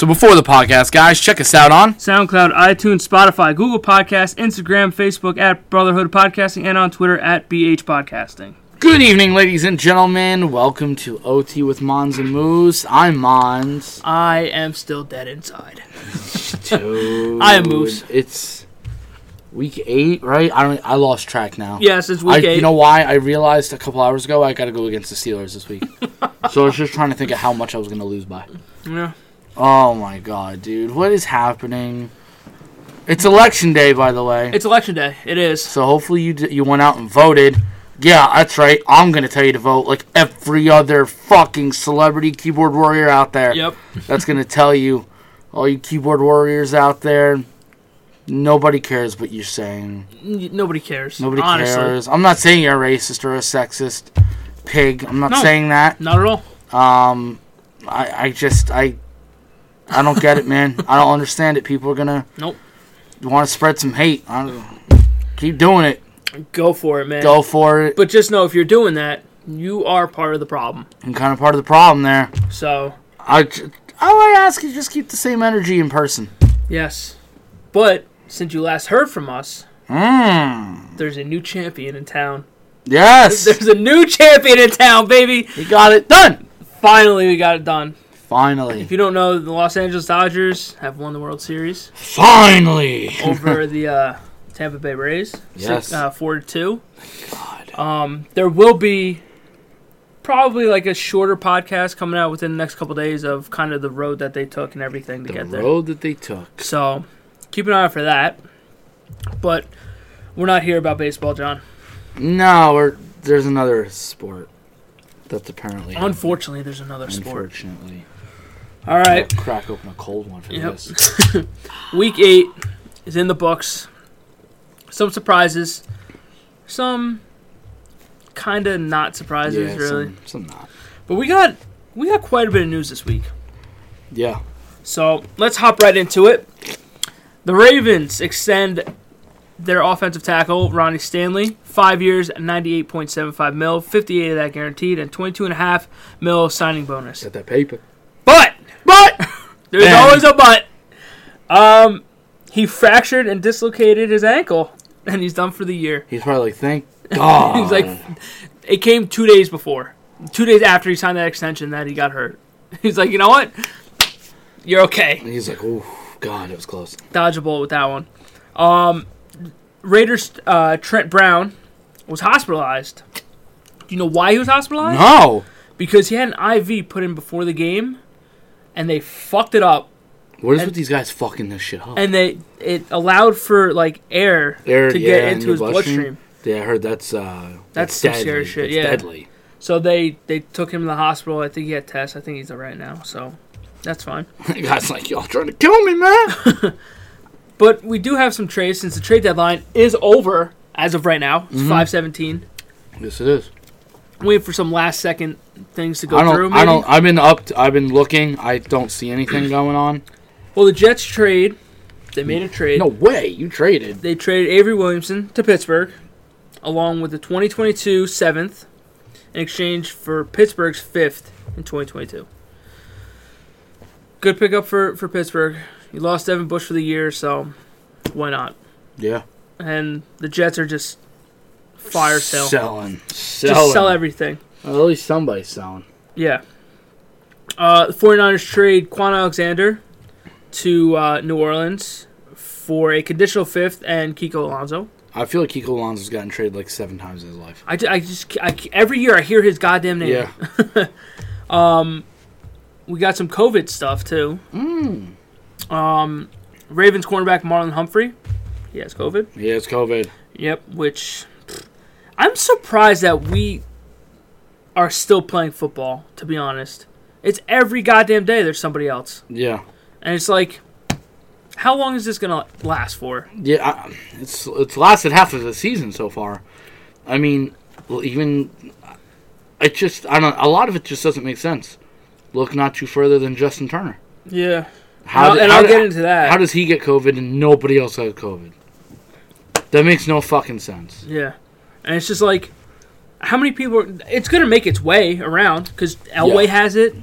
So before the podcast, guys, check us out on SoundCloud, iTunes, Spotify, Google Podcasts, Instagram, Facebook at Brotherhood Podcasting, and on Twitter at BH Podcasting. Good evening, ladies and gentlemen. Welcome to OT with Mons and Moose. I'm Mons. I am still dead inside. Dude, I am Moose. It's week eight, right? I don't. I lost track now. Yes, it's I, week eight. You know why? I realized a couple hours ago I got to go against the Steelers this week. so I was just trying to think of how much I was going to lose by. yeah. Oh my god, dude. What is happening? It's election day, by the way. It's election day. It is. So hopefully you d- you went out and voted. Yeah, that's right. I'm gonna tell you to vote like every other fucking celebrity keyboard warrior out there. Yep. That's gonna tell you, all you keyboard warriors out there. Nobody cares what you're saying. N- Nobody cares. Nobody honestly. cares. I'm not saying you're a racist or a sexist pig. I'm not No. saying that. Not at all. Um, I I just I I don't get it, man. I don't understand it. People are gonna Nope. want to spread some hate. I don't, keep doing it. Go for it, man. Go for it. But just know if you're doing that, you are part of the problem. I'm kind of part of the problem there. So, I all I ask is just keep the same energy in person. yes. But since you last heard from us, Mmm. there's a new champion in town. Yes. There's a new champion in town, baby. We got it done. Finally, we got it done. Finally. If you don't know, the Los Angeles Dodgers have won the World Series Finally. over the uh, Tampa Bay Rays. Yes. Six, uh, four to two. God. Um, there will be probably like a shorter podcast coming out within the next couple days of kind of the road that they took and everything to The get there. road that they took. So keep an eye out for that. But we're not here about baseball, John. No, we're, there's another sport that's apparently Unfortunately, there's another sport. Unfortunately. All right, I'll crack open a cold one for Yep. this. week eight is in the books. Some surprises, some kind of not surprises, yeah, really. some, some not. But we got we got quite a bit of news this week. Yeah. So let's hop right into it. The Ravens extend their offensive tackle, Ronnie Stanley, five years, 98.75 mil, 58 of that guaranteed, and 22.5 mil signing bonus. Got that paper. But, but, there's always a but. Um, he fractured and dislocated his ankle, and he's done for the year. He's probably like, thank God. He's like, it came two days before, two days after he signed that extension that he got hurt. He's like, you know what? You're okay. He's like, oh, God, it was close. dodge a bullet with that one. Um, Raiders uh, Trent Brown was hospitalized. Do you know why he was hospitalized? No. Because he had an IV put in before the game, and they fucked it up, What is And- with these guys fucking this shit up? and they it allowed for like air, Air, to get in into his bloodstream. Yeah, I heard that's uh That's deadly. scary shit, That's yeah. deadly. So they they took him to the hospital. I think he had tests. I think he's all right now. So that's fine. The guy's like, y'all trying to kill me, man. But we do have some trades since the trade deadline is over as of right now. Mm-hmm. It's five seventeen. yes, it is. Waiting for some last second things to go I don't. through. Maybe. I don't. I've been up. To, I've been looking. I don't see anything going on. Well, the Jets trade. They made a trade. No way. You traded. They traded Avery Williamson to Pittsburgh, along with the 2022 seventh, in exchange for Pittsburgh's fifth in 2022. Good pickup for for Pittsburgh. You lost Devin Bush for the year, so why not? Yeah. And the Jets are just fire sale. Selling. Just Selling. sell everything. Well, at least somebody's selling. Yeah. Uh, the 49ers trade Kwon Alexander to uh, New Orleans for a conditional fifth and Kiko Alonso. I feel like Kiko Alonso's gotten traded like seven times in his life. I, I just I, every year I hear his goddamn name. Yeah. um, We got some COVID stuff too. Mm. Um, Ravens cornerback Marlon Humphrey, he has COVID. Yeah, it's COVID. Yep, which I'm surprised that we are still playing football. To be honest, it's every goddamn day there's somebody else, Yeah. and it's like, how long is this gonna last for? Yeah. I, it's it's lasted half of the season so far. I mean, even it just I don't. A lot of it just doesn't make sense. Look not too further than Justin Turner. Yeah, How and, did- and I'll did- get into that. How does he get COVID and nobody else has COVID? That makes no fucking sense. Yeah, and it's just like, how many people? It's gonna make its way around because Elway Yeah. has it.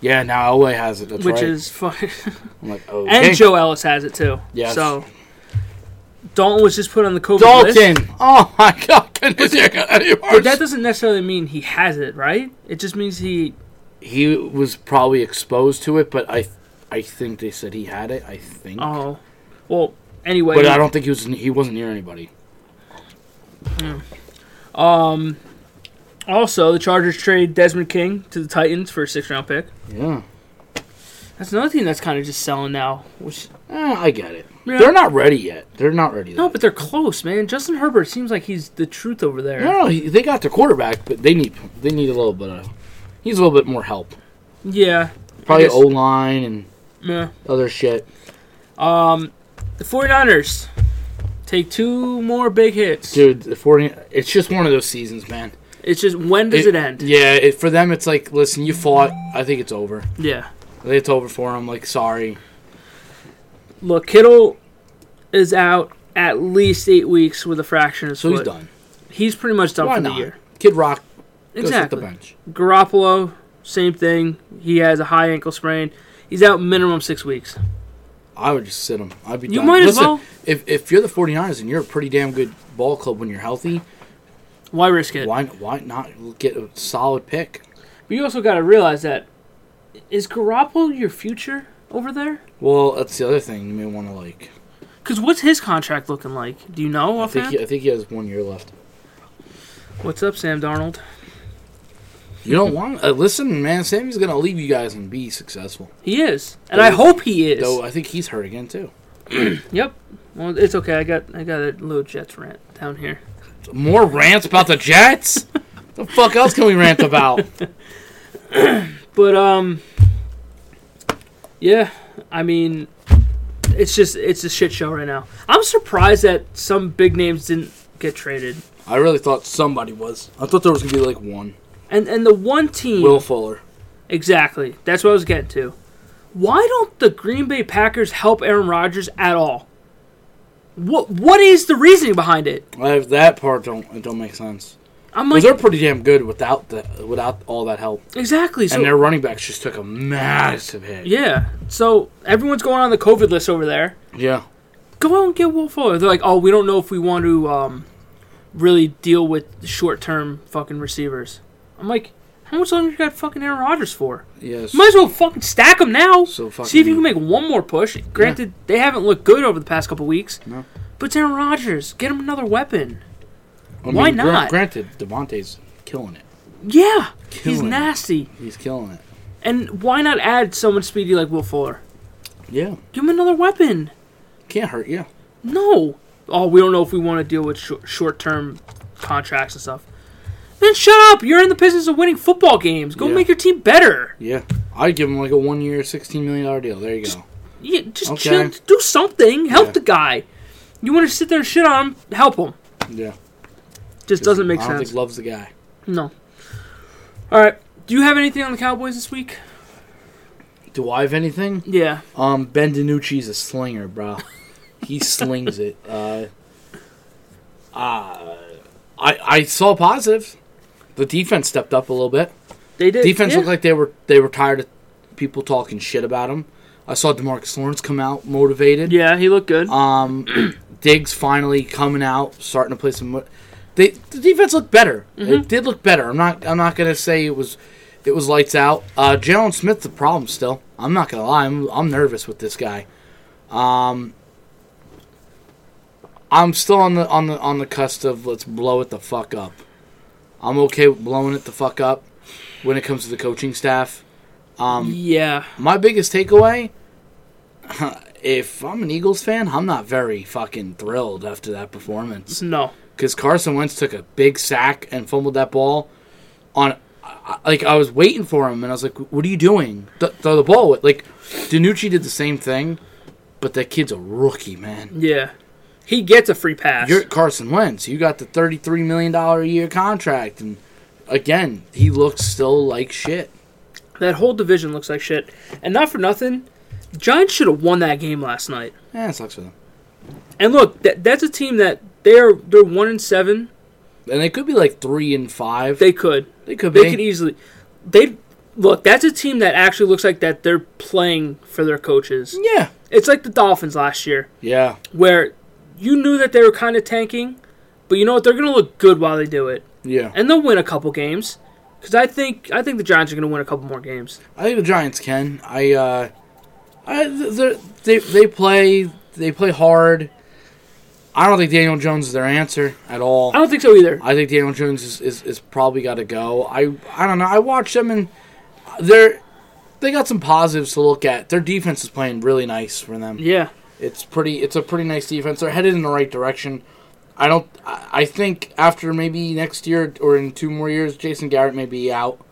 Yeah, now Elway has it. That's which right. is fun. I'm like, okay. and Joe Ellis has it too. Yes. So Dalton was just put on the COVID list. Dalton. Oh my God! Goodness, But that doesn't necessarily mean he has it, right? It just means he. he was probably exposed to it, but I, I think they said he had it. I think, Oh, well. Anyway, but I don't think he was. He wasn't near anybody. Hmm. Um. Also, the Chargers trade Desmond King to the Titans for a six-round pick. Yeah, That's another thing that's kind of just selling now. Which eh, I get it. Yeah. They're not ready yet. They're not ready. no, Though. but they're close, man. Justin Herbert seems like he's the truth over there. No, no, he, they got their quarterback, but they need they need a little bit of. He's a little bit more help. Yeah. Probably O line and Yeah. other shit. Um, the 49ers take two more big hits. Dude, the 40, it's just one of those seasons, man. It's just when does it, end? Yeah, it, for them, it's like, listen, you fought. I think it's over. Yeah. It's over for them. Like, sorry. Look, Kittle is out at least eight weeks with a fraction of his So he's done. He's pretty much done Why for not? the year. Kid Rock Exactly. the bench. Garoppolo, same thing. He has a high ankle sprain. He's out minimum six weeks. I would just sit him. I'd be You done. might as Listen, well. If, if you're the 49ers and you're a pretty damn good ball club when you're healthy, Why risk it? why why not get a solid pick? But you also got to realize that is Garoppolo your future over there? Well, that's the other thing you may want to like. Because what's his contract looking like? Do you know I think he, I think he has one year left. What's up, Sam Darnold? You don't want. Uh, listen, man, Sammy's gonna leave you guys and be successful. He is, and I hope he is. Though I think he's hurt again too. Yep. Well, it's okay. I got I got a little Jets rant down here. More rants about the Jets. the fuck else can we rant about? But um, yeah. I mean, it's just it's a shit show right now. I'm surprised that some big names didn't get traded, I really thought somebody was. I thought there was gonna be like one. And and the one team Will Fuller. exactly. That's what I was getting to. Why don't the Green Bay Packers help Aaron Rodgers at all? What what is the reasoning behind it? I, that part don't it don't make sense. I'm like they're pretty damn good without the without all that help, exactly. So and their running backs just took a massive hit. yeah. So everyone's going on the COVID list over there. Yeah. go out and get Will Fuller. They're like, oh, we don't know if we want to um, really deal with short term fucking receivers. I'm like, how much longer you got fucking Aaron Rodgers for? Yes. Might as well fucking stack them now. So fucking. See if you can make one more push. Granted, they haven't looked good over the past couple weeks. No. But it's Aaron Rodgers. Get him another weapon. I why gra- not? Granted, Davante's killing it. Yeah. He's Killing it. nasty. He's killing it. And why not add someone speedy like Will Fuller? Yeah. Give him another weapon. Can't hurt you. No. Oh, we don't know if we want to deal with short, short-term contracts and stuff. Then shut up. You're in the business of winning football games. Go Yeah. make your team better. Yeah. I'd give him like a one year, $16 million deal. There you go. Yeah, just Okay. chill. Do something. Help Yeah. the guy. You want to sit there and shit on him? Help him. Yeah. Just doesn't make I don't sense. think loves the guy. no. All right. Do you have anything on the Cowboys this week? Do I have anything? Yeah. Um, Ben DiNucci's a slinger, bro. He slings it. Uh, uh, I I saw positives. The defense stepped up a little bit. They did. Defense yeah. looked like they were they were tired of people talking shit about him. I saw Demarcus Lawrence come out motivated. Yeah, he looked good. Um, Diggs finally coming out, starting to play some. mo- They the defense looked better. Mm-hmm. It did look better. I'm not. I'm not gonna say it was. It was lights out. Uh, Jaylon Smith's the problem still. I'm not gonna lie. I'm. I'm nervous with this guy. Um. I'm still on the on the on the cusp of let's blow it the fuck up. I'm okay with blowing it the fuck up when it comes to the coaching staff. Um, yeah. my biggest takeaway if I'm an Eagles fan, I'm not very fucking thrilled after that performance. No. Because Carson Wentz took a big sack and fumbled that ball on. Like, I was waiting for him, and I was like, what are you doing? Th- throw the ball. Like, DiNucci did the same thing, but that kid's a rookie, man. Yeah. He gets a free pass. You're Carson Wentz. You got the $33 million a year contract, and again, he looks still like shit. that whole division looks like shit. And not for nothing, Giants should have won that game last night. Yeah, it sucks for them. And look, that, that's a team that they're they're one and seven. And they could be like 3 and 5. They could. They could They be. could easily. They look, that's a team that actually looks like that they're playing for their coaches. Yeah. It's like the Dolphins last year, Yeah. where you knew that they were kind of tanking, but you know what? They're going to look good while they do it, Yeah. and they'll win a couple games. Because I think I think the Giants are going to win a couple more games. I think the Giants can. I uh, I they they play they play hard. I don't think Daniel Jones is their answer at all. I don't think so either. I think Daniel Jones is, is, is probably got to go. I I don't know. I watched them and they're they got some positives to look at. Their defense is playing really nice for them. Yeah, It's pretty. It's a pretty nice defense. They're headed in the right direction. I don't. I think after maybe next year or in two more years, Jason Garrett may be out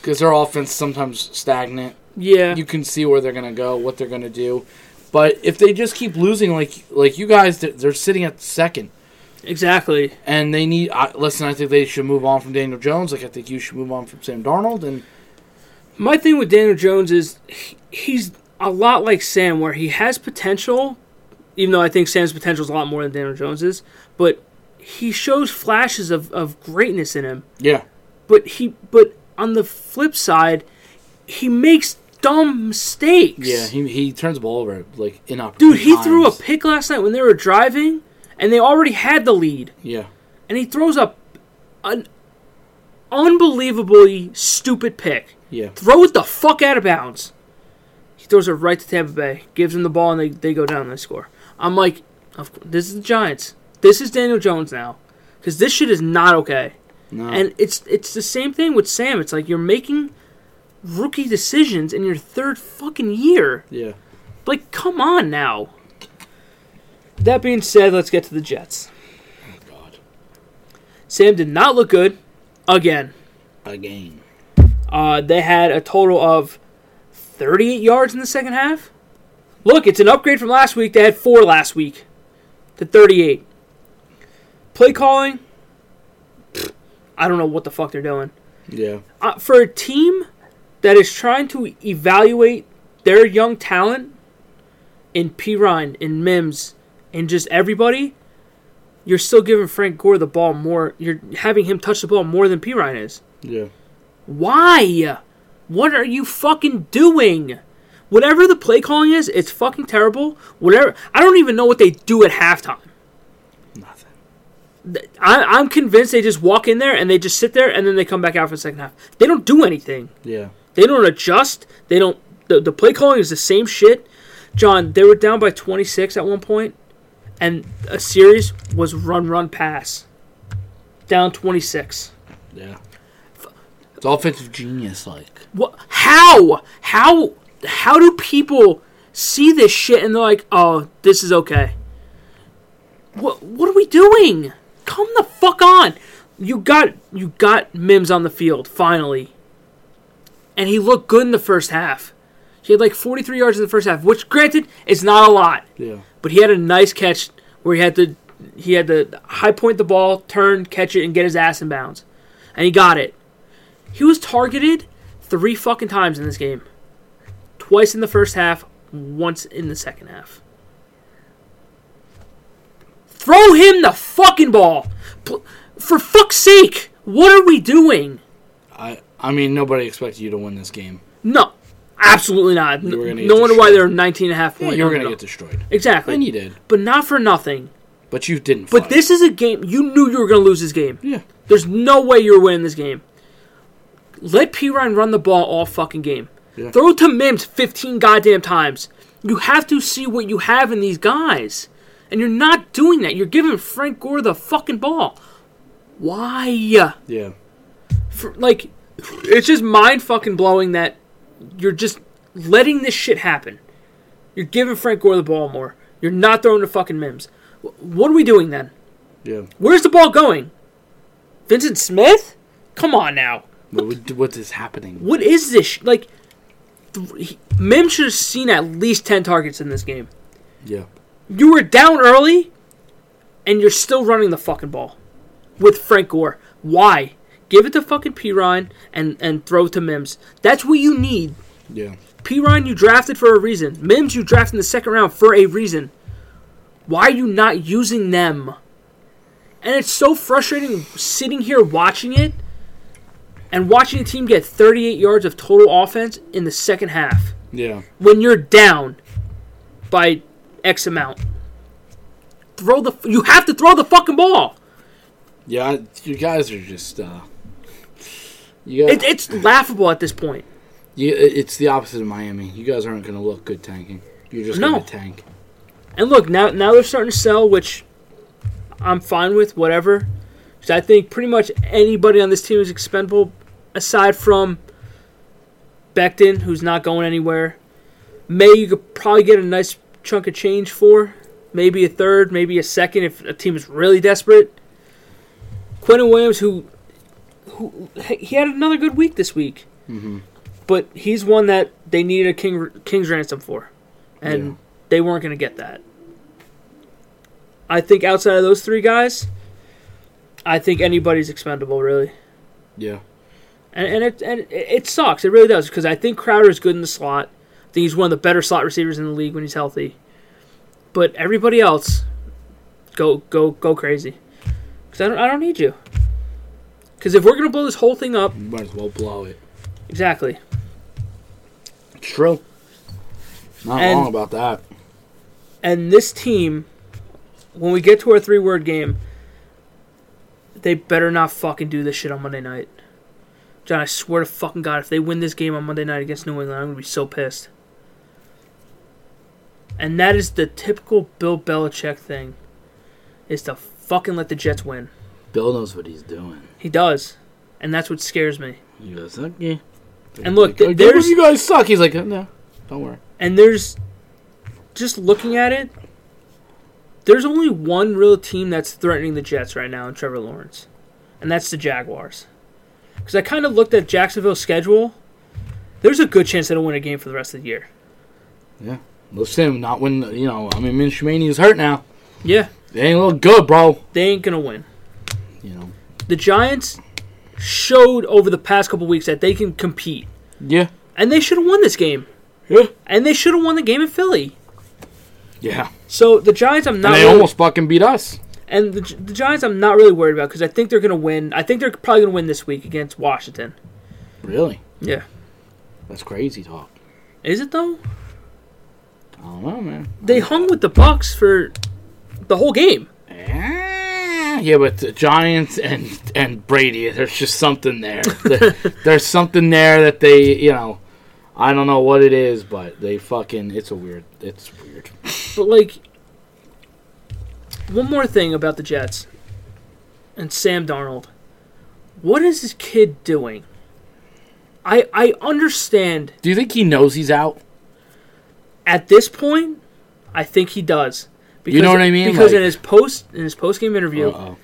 because their offense sometimes stagnant. yeah. You can see where they're gonna go, what they're gonna do. But if they just keep losing, like like you guys, they're, they're sitting at second, exactly. and they need. I listen, I think they should move on from Daniel Jones. Like I think you should move on from Sam Darnold. And My thing with Daniel Jones is he, he's a lot like Sam, where he has potential, even though I think Sam's potential is a lot more than Daniel Jones's. But he shows flashes of, of greatness in him. yeah, But he, but on the flip side, he makes dumb mistakes. yeah, he, he turns the ball over like inopportune. dude, he threw a pick last night when they were driving, and they already had the lead, Yeah, and he throws up an unbelievably stupid pick. yeah, Throw it the fuck out of bounds. He throws it right to Tampa Bay, gives them the ball, and they, they go down and they score. I'm like, of course, this is the Giants. This is Daniel Jones now, because this shit is not okay. no, And it's it's the same thing with Sam. It's like you're making rookie decisions in your third fucking year. yeah. Like, come on now. That being said, let's get to the Jets. Oh God, Sam did not look good again. again. Uh, they had a total of 38 yards in the second half. Look, it's an upgrade from last week. They had four last week to 38. Play calling, I don't know what the fuck they're doing. Yeah, Uh, for a team that is trying to evaluate their young talent in Perine, in Mims, and just everybody, you're still giving Frank Gore the ball more. You're having him touch the ball more than Perine is. yeah, Why? What are you fucking doing? Whatever the play calling is, it's fucking terrible. Whatever. I don't even know what they do at halftime. nothing. I, I'm convinced they just walk in there and they just sit there and then they come back out for the second half. They don't do anything. Yeah, They don't adjust. They don't. The, the play calling is the same shit. John, they were down by 26 at one point, and a series was run, run, pass. Down 26. yeah. It's offensive genius, like. What? How? How? How do people see this shit and they're like, "Oh, this is okay"? What? What are we doing? Come the fuck on! You got you got Mims on the field finally, and he looked good in the first half. He had like 43 yards in the first half, which, granted, is not a lot, Yeah, but he had a nice catch where he had to he had to high point the ball, turn, catch it, and get his ass in bounds, and he got it. He was targeted three fucking times in this game. Twice in the first half, once in the second half. Throw him the fucking ball. For fuck's sake, what are we doing? I I mean nobody expected you to win this game. No, absolutely not. You were No wonder why they're 19 and a half Yeah, you were gonna get destroyed, Exactly. and you did, But not for nothing. but you didn't. But fight. this is a game you knew you were going to lose this game. yeah, There's no way you're winning this game. Let Perine run the ball all fucking game. Yeah. Throw to Mims 15 goddamn times. You have to see what you have in these guys. And you're not doing that. You're giving Frank Gore the fucking ball. Why? yeah, For, like, it's just mind fucking blowing that you're just letting this shit happen. You're giving Frank Gore the ball more. You're not throwing to fucking Mims. What are we doing then? yeah. Where's the ball going? Vyncint Smith? Come on now. What would- what is happening? What is this? Like, th- Mim should have seen at least 10 targets in this game. Yeah, You were down early, and you're still running the fucking ball with Frank Gore. Why? Give it to fucking Perine and, and throw it to Mims. That's what you need. yeah, Perine, you drafted for a reason. Mims, you drafted in the second round for a reason. Why are you not using them? And it's so frustrating sitting here watching it and watching a team get 38 yards of total offense in the second half Yeah. when you're down by X amount. Throw the you have to throw the fucking ball. Yeah, you guys are just uh you guys, It, it's laughable at this point. you, it's the opposite of Miami. You guys aren't going to look good tanking. You're just No. going to tank. And look, now now they're starting to sell, which I'm fine with, whatever. 'Cause I think pretty much anybody on this team is expendable, aside from Becton, who's not going anywhere. May you could probably get a nice chunk of change for, maybe a third, maybe a second if a team is really desperate. Quinnen Williams, who, who he had another good week this week, Mhm. but he's one that they needed a king king's ransom for, and Yeah. they weren't going to get that. I think outside of those three guys, I think anybody's expendable, really. Yeah. And and it and it, sucks. It really does because I think Crowder is good in the slot. I think he's one of the better slot receivers in the league when he's healthy. But everybody else, go go go crazy. Because I don't I don't need you. Because if we're gonna blow this whole thing up, You might as well blow it. exactly. It's true. Not And- wrong about that. And this team, when we get to our three word game, they better not fucking do this shit on Monday night. John, I swear to fucking God, if they win this game on Monday night against New England, I'm gonna be so pissed. And that is the typical Bill Belichick thing, is to fucking let the Jets win. Bill knows what he's doing. He does, and that's what scares me. He goes, okay. And look, th- "Oh, there's- you guys suck. He's like, no, don't worry. And there's just looking at it, there's only one real team that's threatening the Jets right now in Trevor Lawrence, and that's the Jaguars. Because I kind of looked at Jacksonville's schedule. There's a good chance they don't win a game for the rest of the year. Yeah. Listen, not when you know. I mean, Minshmani is hurt now. Yeah, They ain't look good, bro. they ain't gonna win. You know. The Giants showed over the past couple weeks that they can compete, Yeah. and they should have won this game. Yeah. And they should have won the game in Philly. Yeah. So the Giants, I'm not. and they really- almost fucking beat us. And the, the Giants, I'm not really worried about because I think they're going to win. I think they're probably going to win this week against Washington. Really? Yeah. That's crazy talk. Is it though? I don't know, man. They hung with the Bucs for the whole game. Eh, Yeah, but the Giants and and Brady, there's just something. There- there's something there that they, you know, I don't know what it is, but they fucking, it's a weird, it's weird. But like, one more thing about the Jets and Sam Darnold. What is this kid doing? I I understand Do you think he knows he's out? at this point. I think he does. Because, You know what I mean? Because in his post in his post game interview, Uh-oh.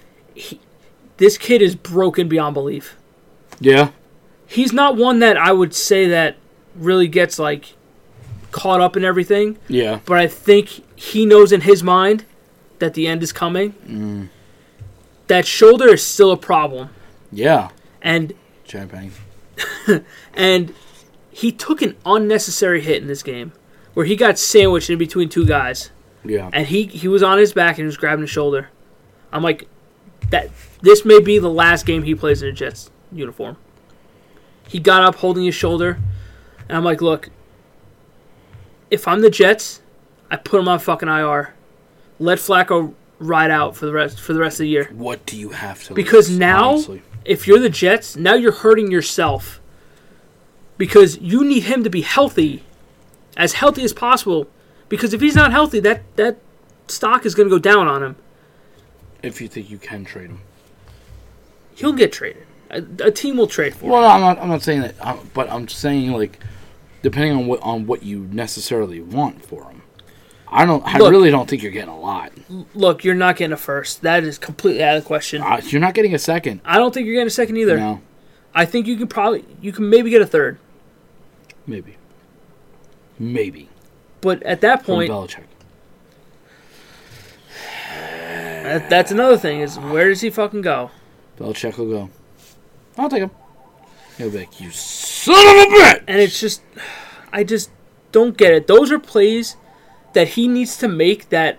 this kid is broken beyond belief. Yeah. he's not one that I would say that really gets like caught up in everything, Yeah. but I think he knows in his mind that the end is coming. Mm. That shoulder is still a problem, Yeah. and Champagne. and he took an unnecessary hit in this game where he got sandwiched in between two guys, Yeah. and he he was on his back and he was grabbing his shoulder. I'm like, that this may be the last game he plays in a Jets uniform. He got up holding his shoulder, and I'm like, look, if I'm the Jets, I put him on fucking IR. Let Flacco ride out for the rest for the rest of the year. What do you have to do? Because lose, now- honestly? If you're the Jets, now you're hurting yourself because you need him to be healthy, as healthy as possible. Because if he's not healthy, that that stock is going to go down on him. if you think you can trade him. He'll get traded. A, a team will trade for him. Well, I'm not. I'm not saying that, uh, but I'm saying like, depending on what on what you necessarily want for him. I don't. I Look. really don't think you're getting a lot. Look, you're not getting a first. That is completely out of the question. Uh, you're not getting a second. I don't think you're getting a second either. No, I think you can probably you can maybe get a third. maybe, maybe But at that from point, Belichick. that, that's another thing is where does he fucking go? Belichick will go. I'll take him. He'll be like, "You son of a bitch!" And it's just I just don't get it. Those are plays that he needs to make that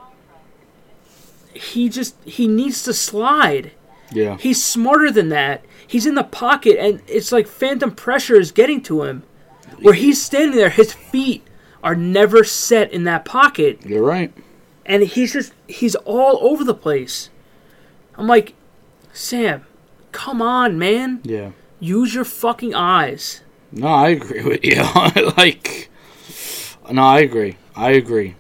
he just he needs to slide. Yeah. He's smarter than that. He's in the pocket, and it's like phantom pressure is getting to him. Where he's standing there, his feet are never set in that pocket, You're right. and he's just he's all over the place. I'm like, Sam, come on, man, Yeah. use your fucking eyes. No, I agree with you. like, no, I agree. I agree.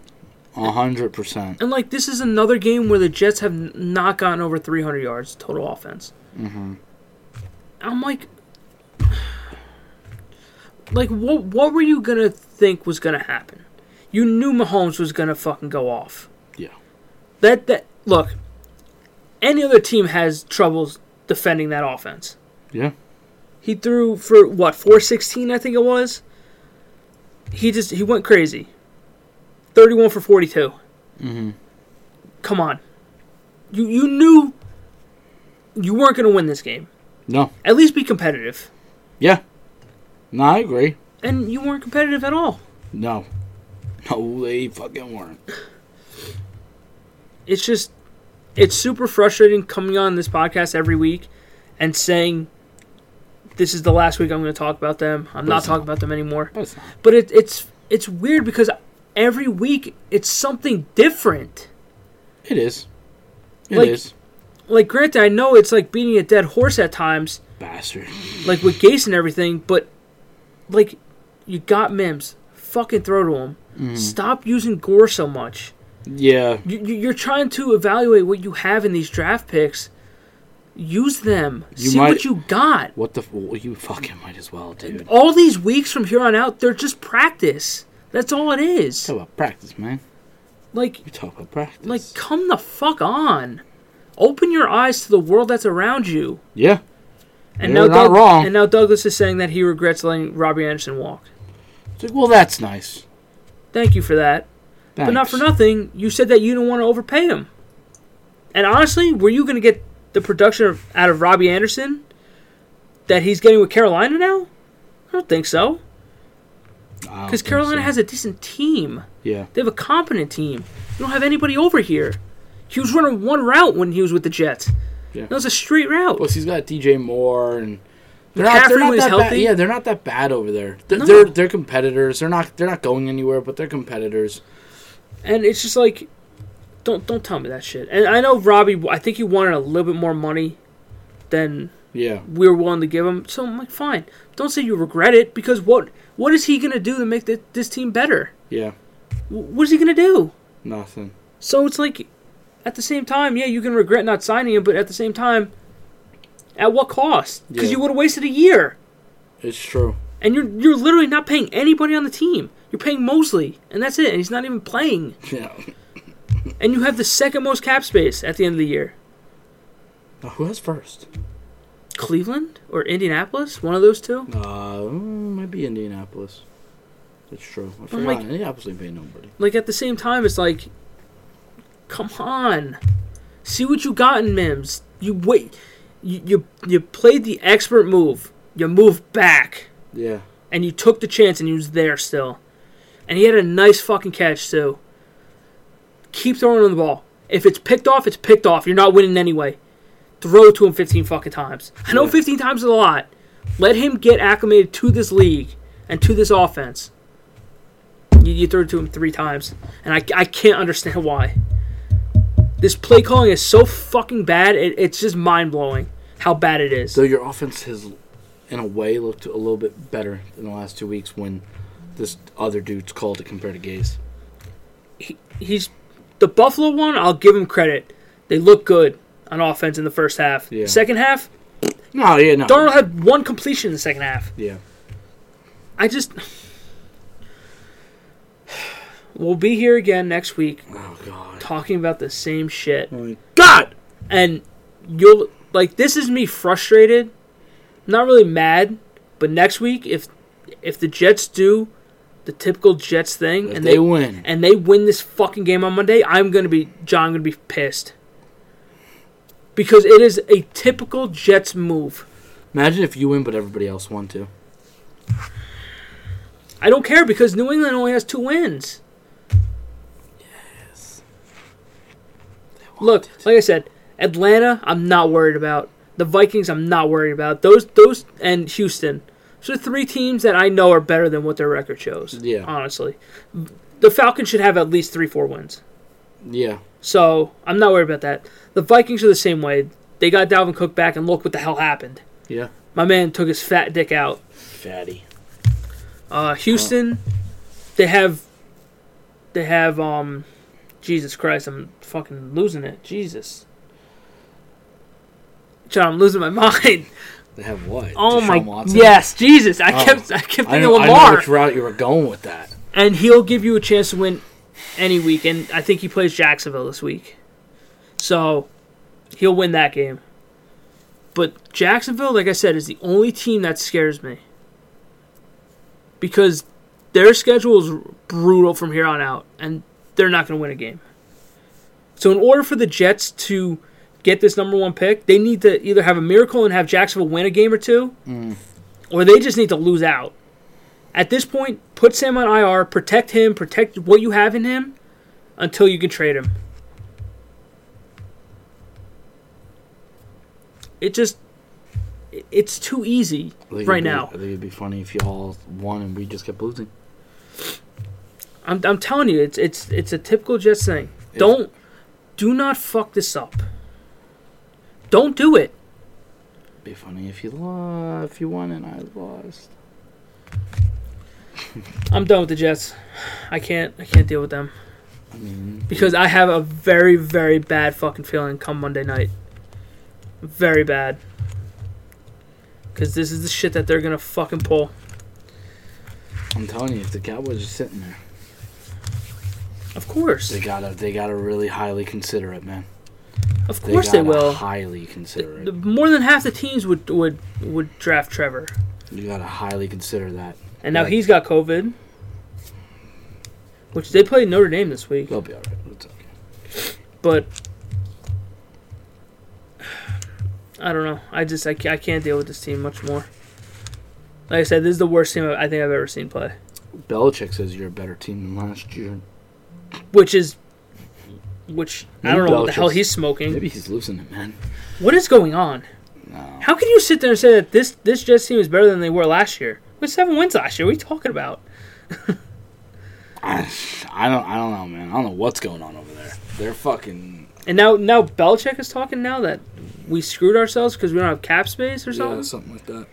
A hundred percent. And like this is another game where the Jets have not gotten over 300 yards total offense. Mm-hmm. I'm like, like what? What were you gonna think was gonna happen? You knew Mahomes was gonna fucking go off. Yeah. That that look. Any other team has troubles defending that offense. Yeah. He threw for what 416, I think it was. He just he went crazy. 31 for 42. Mm-hmm. Come on. You you knew you weren't going to win this game. No. At least be competitive. Yeah. No, I agree. And you weren't competitive at all. No. No, they fucking weren't. It's just it's super frustrating coming on this podcast every week and saying this is the last week I'm going to talk about them. I'm not talking not. about them anymore. But it's. But it, it's it's weird because every week it's something different. It is. It is. Like- Like granted, I know it's like beating a dead horse at times, Bastard. like with Gase and everything, but like you got Mims, fucking throw to him. Mm-hmm. Stop using Gore so much. Yeah. You- you're trying to evaluate what you have in these draft picks. Use them. You See might- what you got. What the? Well, you fucking might as well, dude. All these weeks from here on out, they're just practice. That's all it is. Talk about practice, man. Like, You talk about practice. like, come the fuck on. Open your eyes to the world that's around you. yeah. And You're now, not Doug- wrong. and now Douglas is saying that he regrets letting Robbie Anderson walk. It's like, well, that's nice. Thank you for that. But not for nothing, you said that you didn't want to overpay him. And honestly, were you going to get the production of, out of Robbie Anderson that he's getting with Carolina now? I don't think so. Because Carolina so. has a decent team. Yeah. They have a competent team. You don't have anybody over here. He was running one route when he was with the Jets. Yeah. That was a straight route. Plus, he's got DJ Moore and they're not, they're not that healthy. bad. Yeah, they're not that bad over there. They're, No. they're they're competitors. They're not they're not going anywhere, but they're competitors. And it's just like, don't don't tell me that shit. And I know Robbie. I think he wanted a little bit more money than Yeah. we were willing to give him. So I'm like, fine. Don't say you regret it because what what is he gonna do to make th- this team better? Yeah. Wh- What is he gonna do? Nothing. So it's like, at the same time, yeah, you can regret not signing him, but at the same time, at what cost? Because Yeah. you would have wasted a year, It's true. and you're you're literally not paying anybody on the team. You're paying Mosley, and that's it. And he's not even playing. Yeah. And you have the second most cap space at the end of the year. Now, who has first? Cleveland or Indianapolis, one of those two. Uh, mm, might be Indianapolis. That's true. I forgot. like- Indianapolis ain't paying nobody. Like at the same time, it's like, come on, see what you got in Mims. You wait, you you, you played the expert move. You moved back, Yeah. and you took the chance, and he was there still, and he had a nice fucking catch too. Keep throwing him the ball. If it's picked off, it's picked off. You're not winning anyway. Throw it to him 15 fucking times. I know Yeah. 15 times is a lot. Let him get acclimated to this league and to this offense. You, you threw it to him three times, and I, I can't understand why. This play calling is so fucking bad. It, it's just mind blowing how bad it is. So your offense has, in a way, looked a little bit better in the last two weeks when this other dude's called it compared to Gase. He's the Buffalo one. I'll give him credit. They look good on offense in the first half. Yeah. Second half, No, yeah, no. Darnold had one completion in the second half. Yeah. I just. We'll be here again next week Oh God. talking about the same shit. Oh, God. And you'll. Like, this is me frustrated. Not really mad. But next week, if if the Jets do the typical Jets thing If and they, they, win, and they win this fucking game on Monday, I'm gonna be John gonna be pissed. Because it is a typical Jets move. imagine if you win, but everybody else won too. I don't care because New England only has two wins. Yes. Look, like I said, Atlanta, I'm not worried about. The Vikings, I'm not worried about. Those those and Houston. So three teams that I know are better than what their record shows. Yeah. Honestly. The Falcons should have at least three, four wins. Yeah. So I'm not worried about that. The Vikings are the same way. They got Dalvin Cook back and look what the hell happened. Yeah. My man took his fat dick out. Fatty. Uh, Houston, they have, they have um, Jesus Christ, I'm fucking losing it. Jesus, John, I'm losing my mind. They have what? Oh Deshaun my, Watson? yes, Jesus, I Oh. kept, I kept I thinking know, I know Lamar, which route you were going with that. and he'll give you a chance to win any week, and I think he plays Jacksonville this week, so he'll win that game. But Jacksonville, like I said, is the only team that scares me because their schedule is brutal from here on out, and they're not going to win a game. So, in order for the Jets to get this number one pick, they need to either have a miracle and have Jacksonville win a game or two, or they just need to lose out. At this point, put Sam on IR, protect him, protect what you have in him until you can trade him. It just, it's too easy right be- now. I think it'd be funny if y'all won and we just kept losing. I'm, I'm telling you, it's it's it's a typical Jets thing. Don't, do not fuck this up. Don't do it. Be funny if you lost, if you won and I lost. I'm done with the Jets. I can't I can't deal with them I mean, because I have a very very bad fucking feeling come Monday night. Very bad. Because this is the shit that they're gonna fucking pull. I'm telling you, if the Cowboys are sitting there, Of course, they gotta, they gotta really highly consider it, man. Of course they, gotta will. Highly consider it. More than half the teams would would would draft Trevor, You gotta highly consider that. and now Right. he's got COVID. Which they played Notre Dame this week. They'll be all right. It's okay. but I don't know. I just I, ca- I can't deal with this team much more. Like I said, this is the worst team I I think I've ever seen play. Belichick says you're a better team than last year. Which is, which I don't know what the hell he's smoking. Maybe he's losing it, man. What is going on? No. How can you sit there and say that this this Jets team is better than they were last year? We had seven wins last year. What are you talking about? I, I don't. I don't know, man. I don't know what's going on over there. They're fucking. And now now Belichick is talking now that we screwed ourselves because we don't have cap space or something. Yeah, something like that.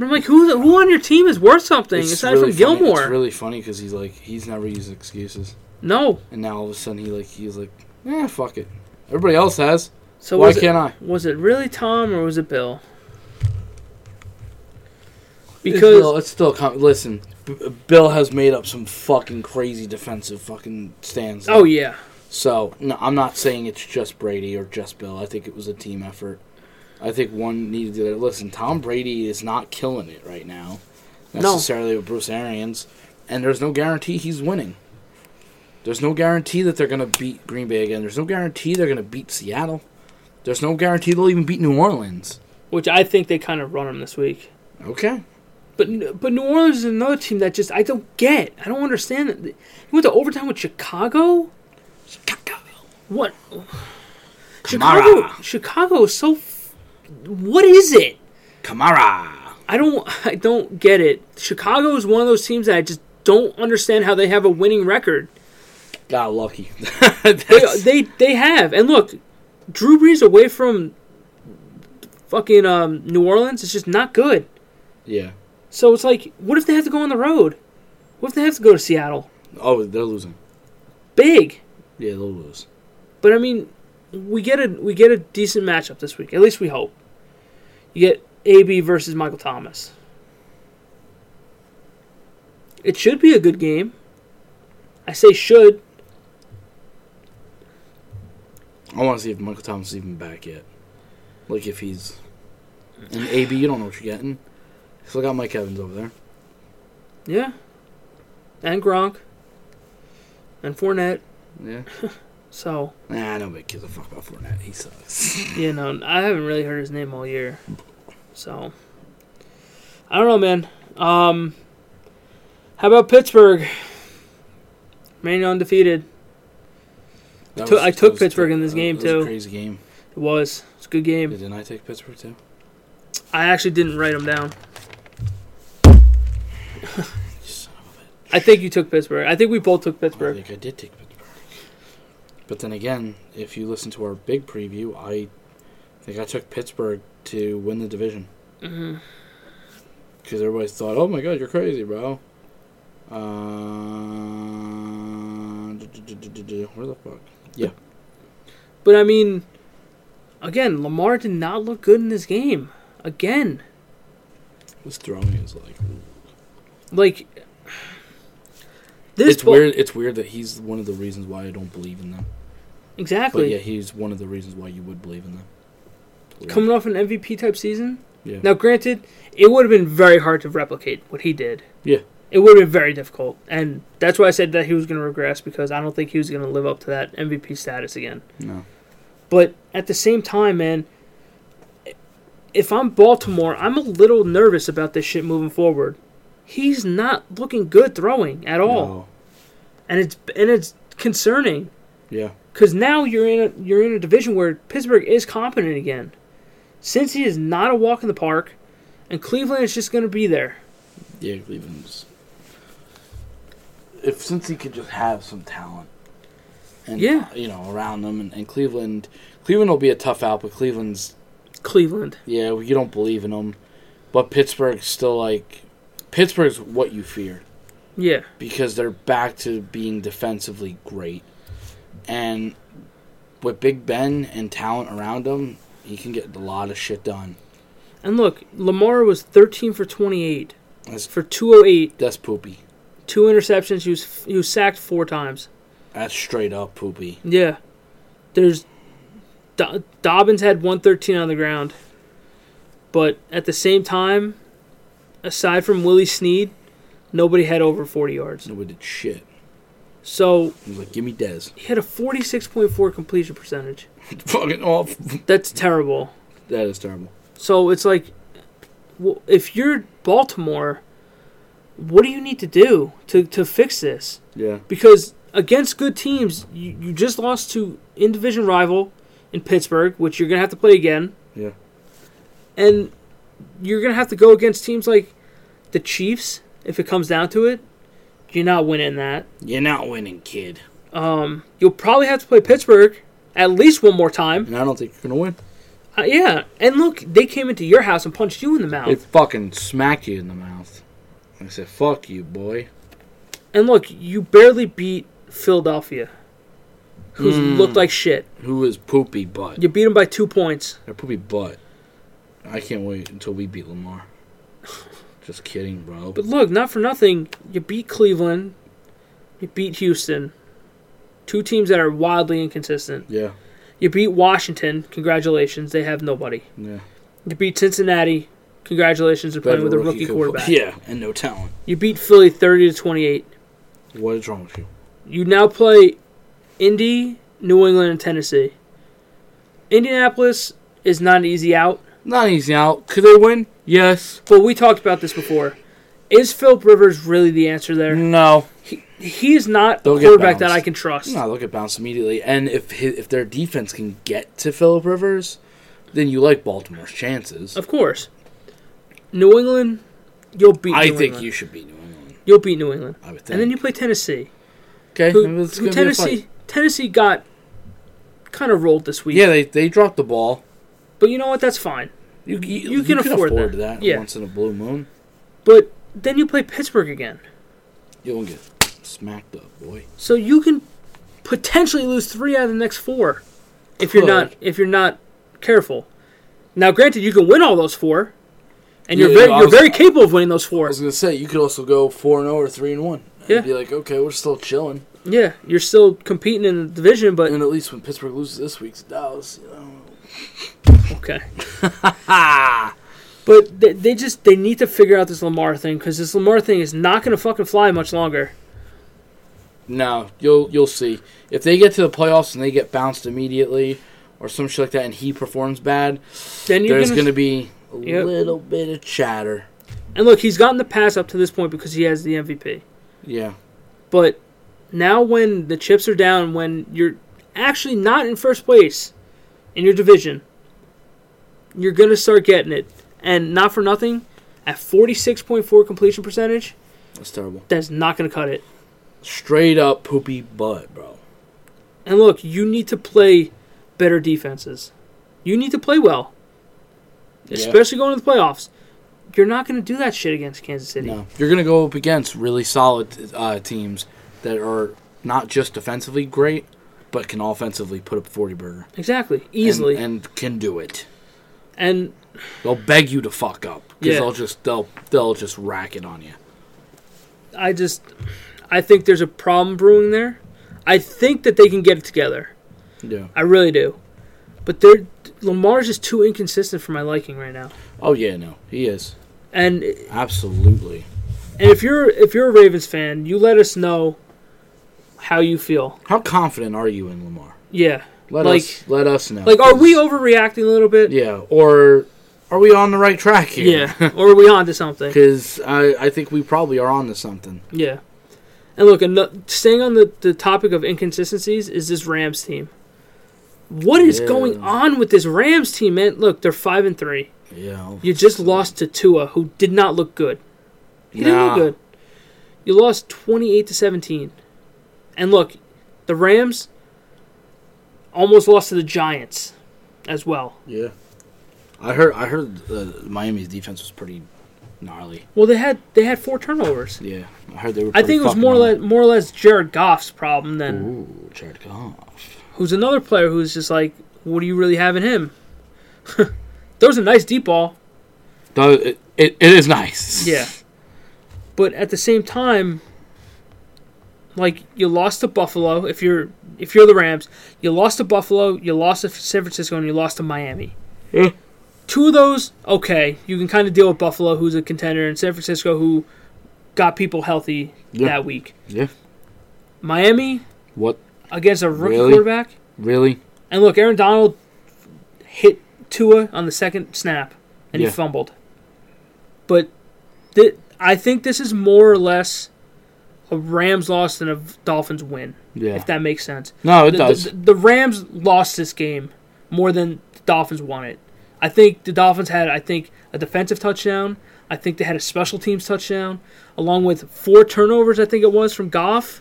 I'm like, who who on your team is worth something It's aside really from funny- Gilmore? It's really funny because he's like he's never used excuses, no. and now all of a sudden he like he's like, yeah, fuck it. Everybody else has. So Why can't it, I? Was it really Tom or was it Bill? It's Because still, it's still com- listen. B- Bill has made up some fucking crazy defensive fucking stands. oh yeah, So no, I'm not saying it's just Brady or just Bill. I think it was a team effort. I think one needed to listen. Tom Brady is not killing it right now, No. necessarily with Bruce Arians, and there's no guarantee he's winning. There's no guarantee that they're gonna beat Green Bay again. There's no guarantee they're gonna beat Seattle. There's no guarantee they'll even beat New Orleans. which I think they kind of run them this week. Okay. But but New Orleans is another team that just I don't get. I don't understand it. You went to overtime with Chicago. Chicago. What? Kamara. Chicago. Chicago is so. f- What is it? Kamara. I don't. I don't get it. Chicago is one of those teams that I just don't understand how they have a winning record. Got lucky. They, they they have. And look, Drew Brees away from fucking um, New Orleans is just not good. yeah. So it's like, what if they have to go on the road? What if they have to go to Seattle? Oh, they're losing. Big. Yeah, they'll lose. But I mean, we get a we get a decent matchup this week. At least we hope. You get AB versus Michael Thomas. It should be a good game. I say should. I want to see if Michael Thomas is even back yet. Like if he's and AB, you don't know what you're getting. Still got Mike Evans over there. Yeah. And Gronk. And Fournette. Yeah. So, Nah, nobody gives a fuck about Fournette. He sucks. you know, I haven't really heard his name all year. So, I don't know, man. Um, how about Pittsburgh? Remaining undefeated. That Took- I took Pittsburgh in this that game, was a too. crazy game. It was. It's a good game. Didn't I take Pittsburgh too? I actually didn't write them down. Son of I think you took Pittsburgh. I think we both took Pittsburgh. I think I did take Pittsburgh. But then again, if you listen to our big preview, I think I took Pittsburgh to win the division because everybody thought, "Oh my God, you're crazy, bro." Uh, where the fuck? But I mean, again, Lamar did not look good in this game. Again, This throwing is like. like this it's ball- weird. It's weird that he's one of the reasons why I don't believe in them. Exactly. But yeah, he's one of the reasons why you would believe in them. Coming off an MVP type season. Yeah. Now, granted, it would have been very hard to replicate what he did. Yeah. It would have been very difficult, and that's why I said that he was going to regress because I don't think he was going to live up to that MVP status again. No. But at the same time, man, if I'm Baltimore, I'm a little nervous about this shit moving forward. He's not looking good throwing at all, No. and it's and it's concerning Yeah. because now you're in a you're in a division where Pittsburgh is competent again. Cincy is not a walk in the park, and Cleveland is just going to be there. Yeah, Cleveland's. If Cincy could just have some talent, and Yeah. you know around them, and, and Cleveland, Cleveland will be a tough out, but Cleveland's Cleveland, yeah, well, you don't believe in them, but Pittsburgh's still like, Pittsburgh's what you fear yeah, because they're back to being defensively great, and with Big Ben and talent around him, he can get a lot of shit done. and look, Lamar was 13 for 28 That's for 208, that's poopy. Two interceptions. He was he was sacked four times. That's straight up poopy. Yeah. There's Do- Dobbins had 113 on the ground. But at the same time, aside from Willie Snead, nobody had over 40 yards. Nobody did shit. So He was like, "Give me Dez." he had a 46.4 completion percentage. Fucking off. That's terrible. That is terrible. So it's like, well, if you're Baltimore, what do you need to do to, to fix this? Yeah. because against good teams, you, you just lost to in division rival in Pittsburgh, which you're gonna have to play again. Yeah. And you're gonna have to go against teams like the Chiefs if it comes down to it. You're not winning that. You're not winning, kid. Um, you'll probably have to play Pittsburgh at least one more time. And I don't think you're gonna win. Uh, yeah, and look, they came into your house and punched you in the mouth. They fucking smacked you in the mouth. I said, "Fuck you, boy." and look, you barely beat Philadelphia, who's Mm. looked like shit. Who is poopy butt? You beat them by two points. They're poopy butt. I can't wait until we beat Lamar. Just kidding, bro. But look, not for nothing, you beat Cleveland, you beat Houston, two teams that are wildly inconsistent. yeah, You beat Washington, congratulations, they have nobody. yeah. You beat Cincinnati, congratulations, they're playing with a rookie co- quarterback. Yeah, and no talent. You beat Philly thirty to twenty eight. What is wrong with you? You now play Indy, New England, and Tennessee. Indianapolis is not an easy out, Not an easy out. Could they win? Yes. but we talked about this before. Is Philip Rivers really the answer there? No. He, he is not a They'll get quarterback that. I can trust. No, they'll get bounced immediately. And if hi- if their defense can get to Philip Rivers, then you like Baltimore's chances. Of course. New England, you'll beat. I New think England. you should beat New England. You'll beat New England, I would think. and then you play Tennessee. okay, Who, who gonna be a fight. Tennessee? Tennessee got kind of rolled this week. Yeah, they they dropped the ball. but you know what? That's fine. You you, You can afford that. that. Yeah. once in a blue moon. But then you play Pittsburgh again, You won't get smacked up, boy. so you can potentially lose three out of the next four if you're not if you're not careful. Now, granted, you can win all those four, and you're very you're was- very capable of winning those four. I was gonna say you could also go four and zero or three and one. And Yeah. be like, okay, we're still chilling. Yeah, you're still competing in the division, but And at least when Pittsburgh loses this week to Dallas, you know. okay. But they, they just they need to figure out this Lamar thing because this Lamar thing is not going to fucking fly much longer. No, you'll you'll see. If they get to the playoffs and they get bounced immediately, or some shit like that, and he performs bad, Then you're there's gonna, gonna be a Yep. little bit of chatter. and look, he's gotten the pass up to this point because he has the MVP. Yeah, But now when the chips are down, when you're actually not in first place in your division, you're going to start getting it. And not for nothing, at 46.4 completion percentage, That's terrible. that's not going to cut it. Straight up poopy butt, bro. And look, you need to play better defenses. You need to play well, Yeah. especially going to the playoffs. You're not going to do that shit against Kansas City. No, you're gonna go up against really solid uh, teams that are not just defensively great, but can offensively put up forty burger Exactly, And- easily. and, can do it. and They'll beg you to fuck up because Yeah. they'll just they'll they'll just rack it on you. I just I think there's a problem brewing there. I think that they can get it together. Yeah. I really do. But they're Lamar's just too inconsistent for my liking right now. Oh yeah, no, he is And absolutely. and if you're if you're a Ravens fan, you let us know how you feel. How confident are you in Lamar? Yeah. Let Like- us let us know. Like are we overreacting a little bit? Yeah, or are we on the right track here? Yeah. or are we on to something? Because I, I think we probably are on to something. Yeah. And look, ano- staying on the, the topic of inconsistencies is this Rams team. What is Yeah. going on with this Rams team, man? Look, they're five and three. Yeah. You just lost to Tua, who did not look good. He didn't look good. You lost twenty eight to seventeen. And look, the Rams almost lost to the Giants as well. Yeah. I heard I heard uh, Miami's defense was pretty gnarly. Well, they had they had four turnovers. Yeah, I heard they were. I think it was more or less more or less Jared Goff's problem than Ooh, Jared Goff. Who's another player who's just like, what do you really have in him? there was a nice deep ball, it, it, it is nice. yeah, but at the same time, like you lost to Buffalo. If you're if you're the Rams, you lost to Buffalo, you lost to San Francisco, and you lost to Miami. Yeah. Two of those, okay, you can kind of deal with Buffalo, who's a contender, and San Francisco, who got people healthy Yeah. that week. Yeah. Miami What? Against a rookie Really? quarterback. Really? And look, Aaron Donald hit Tua on the second snap, and Yeah. he fumbled. But th- I think this is more or less a Rams loss than a Dolphins win, Yeah. if that makes sense. no, it The, does. the, the Rams lost this game more than the Dolphins won it. I think the Dolphins had, I think, a defensive touchdown. I think they had a special teams touchdown, along with four turnovers. I think it was from Goff.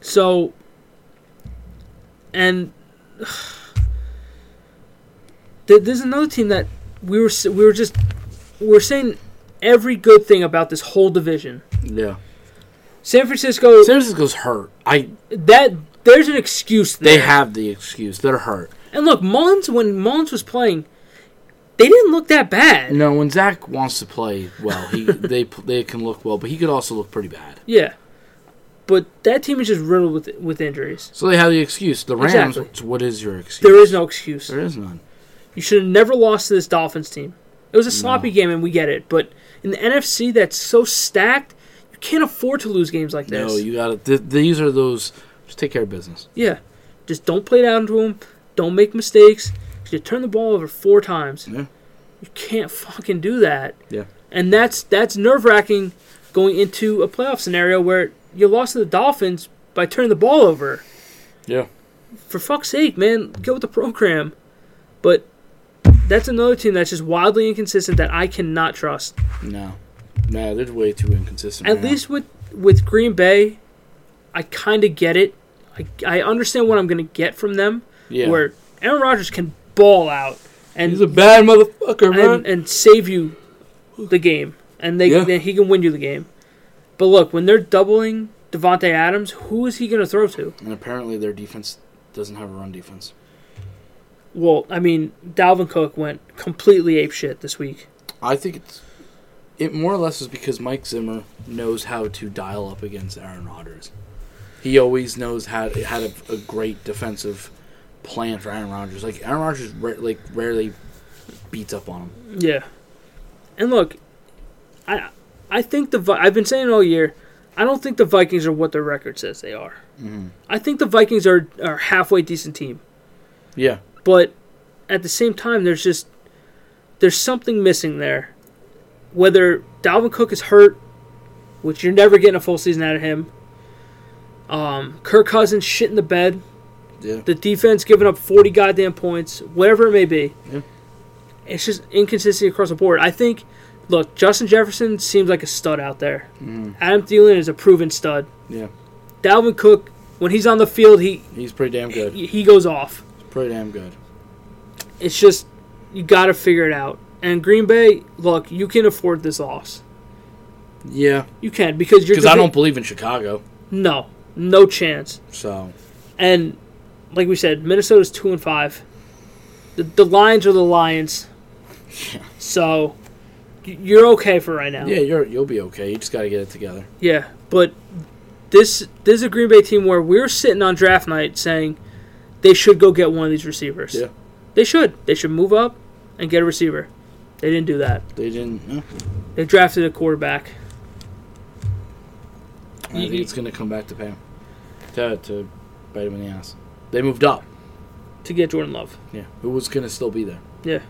So, and there- there's another team that we were we were just we're saying every good thing about this whole division. yeah. San Francisco, San Francisco's hurt. I. that there's an excuse there. They have the excuse. They're hurt. And look, Mullens when Mullens was playing, they didn't look that bad. No, when Zach wants to play well, he they they can look well, but he could also look pretty bad. Yeah, but that team is just riddled with with injuries. So they have the excuse. The Rams. Exactly. What is your excuse? There is no excuse. There is none. You should have never lost to this Dolphins team. It was a sloppy No. game, and we get it. But in the NFC, that's so stacked, you can't afford to lose games like this. No, you got to th- These are those. Just take care of business. yeah, just don't play down to them. Don't make mistakes. You turn the ball over four times. Yeah. You can't fucking do that. Yeah. And that's that's nerve wracking going into a playoff scenario where you lost to the Dolphins by turning the ball over. Yeah. For fuck's sake, man, go with the program. But that's another team that's just wildly inconsistent that I cannot trust. No. No, they're way too inconsistent. At right now. least with with Green Bay, I kind of get it. I, I understand what I'm going to get from them. yeah. Where Aaron Rodgers can ball out and He's a bad motherfucker, man. and, and save you the game, and they Yeah. then he can win you the game. But look, when they're doubling Davante Adams, who is he going to throw to? And apparently their defense doesn't have a run defense. Well, I mean, Dalvin Cook went completely ape shit this week. I think it's it more or less is because Mike Zimmer knows how to dial up against Aaron Rodgers. He always knows how had a, a great defensive plan for Aaron Rodgers. Like Aaron Rodgers, ra- like rarely beats up on him. Yeah, and look, I I think the Vi- I've been saying all year. I don't think the Vikings are what their record says they are. Mm-hmm. I think the Vikings are are a halfway decent team. Yeah, but at the same time there's just there's something missing there whether Dalvin Cook is hurt which you're never getting a full season out of him um, Kirk Cousins shit in the bed Yeah. The defense giving up 40 goddamn points, whatever it may be. Yeah. It's just inconsistency across the board. I think, look, Justin Jefferson seems like a stud out there. Mm, Adam Thielen is a proven stud. yeah. Dalvin Cook, when he's on the field, he He's pretty damn good. he goes off. Pretty damn good. It's just you got to figure it out. And Green Bay, look, you can afford this loss. Yeah. You can because you're Because I don't believe in Chicago. No, no chance. So And like we said, Minnesota's two and five. The, the Lions are the Lions, yeah. so you're okay for right now. Yeah, you're you'll be okay. You just got to get it together. Yeah, but this this is a Green Bay team where we're sitting on draft night saying they should go get one of these receivers. Yeah. They should. They should move up and get a receiver. They didn't do that. They didn't. No. They drafted a quarterback. I think it's going to come back to pay him. To, to bite him in the ass. They moved up. to get Jordan Love. Yeah. Who was going to still be there? Yeah.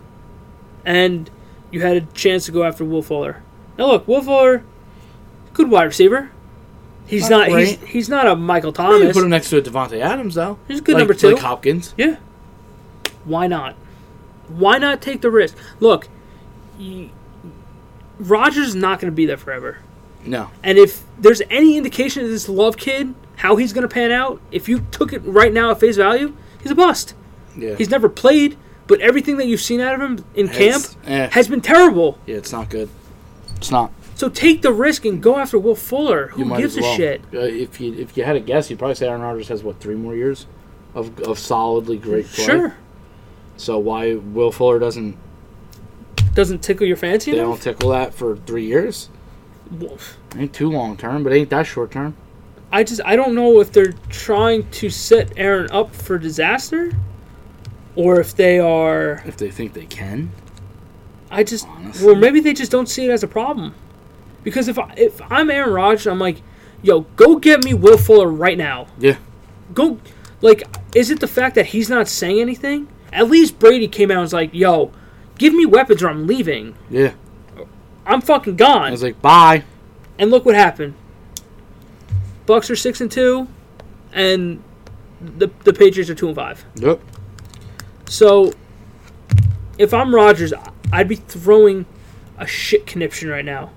And you had a chance to go after Will Fuller. Now look, Will Fuller, good wide receiver. He's not. not he's, he's not a Michael You Thomas. put him next to a Davante Adams, though. He's a good like, number two. Like Hopkins. Yeah. Why not? Why not take the risk? Look, Rodgers is not going to be there forever. No. And if there's any indication of this Love kid, how he's going to pan out, if you took it right now at face value, he's a bust. Yeah. He's never played, but everything that you've seen out of him in camp It's- eh. has been terrible. Yeah, it's not good. It's not. So take the risk and go after Will Fuller. You Who might gives as well. a shit? Uh, if you if you had a guess, you'd probably say Aaron Rodgers has what three more years of of solidly great play. Sure. So why Will Fuller doesn't Doesn't tickle your fancy they enough? don't tickle that for three years? Well, Ain't too long term, but ain't that short term. I just I don't know if they're trying to set Aaron up for disaster, or if they are. If they think they can, I just Honestly. well maybe they just don't see it as a problem, because if I, if I'm Aaron Rodgers, I'm like, yo, go get me Will Fuller right now. yeah, Go, like, is it the fact that he's not saying anything? At least Brady came out and was like, yo, give me weapons or I'm leaving. yeah. I'm fucking gone. I was like, bye. And look what happened. Bucs are six and two, and the the Patriots are two and five. Yep. So, if I'm Rodgers, I'd be throwing a shit conniption right now.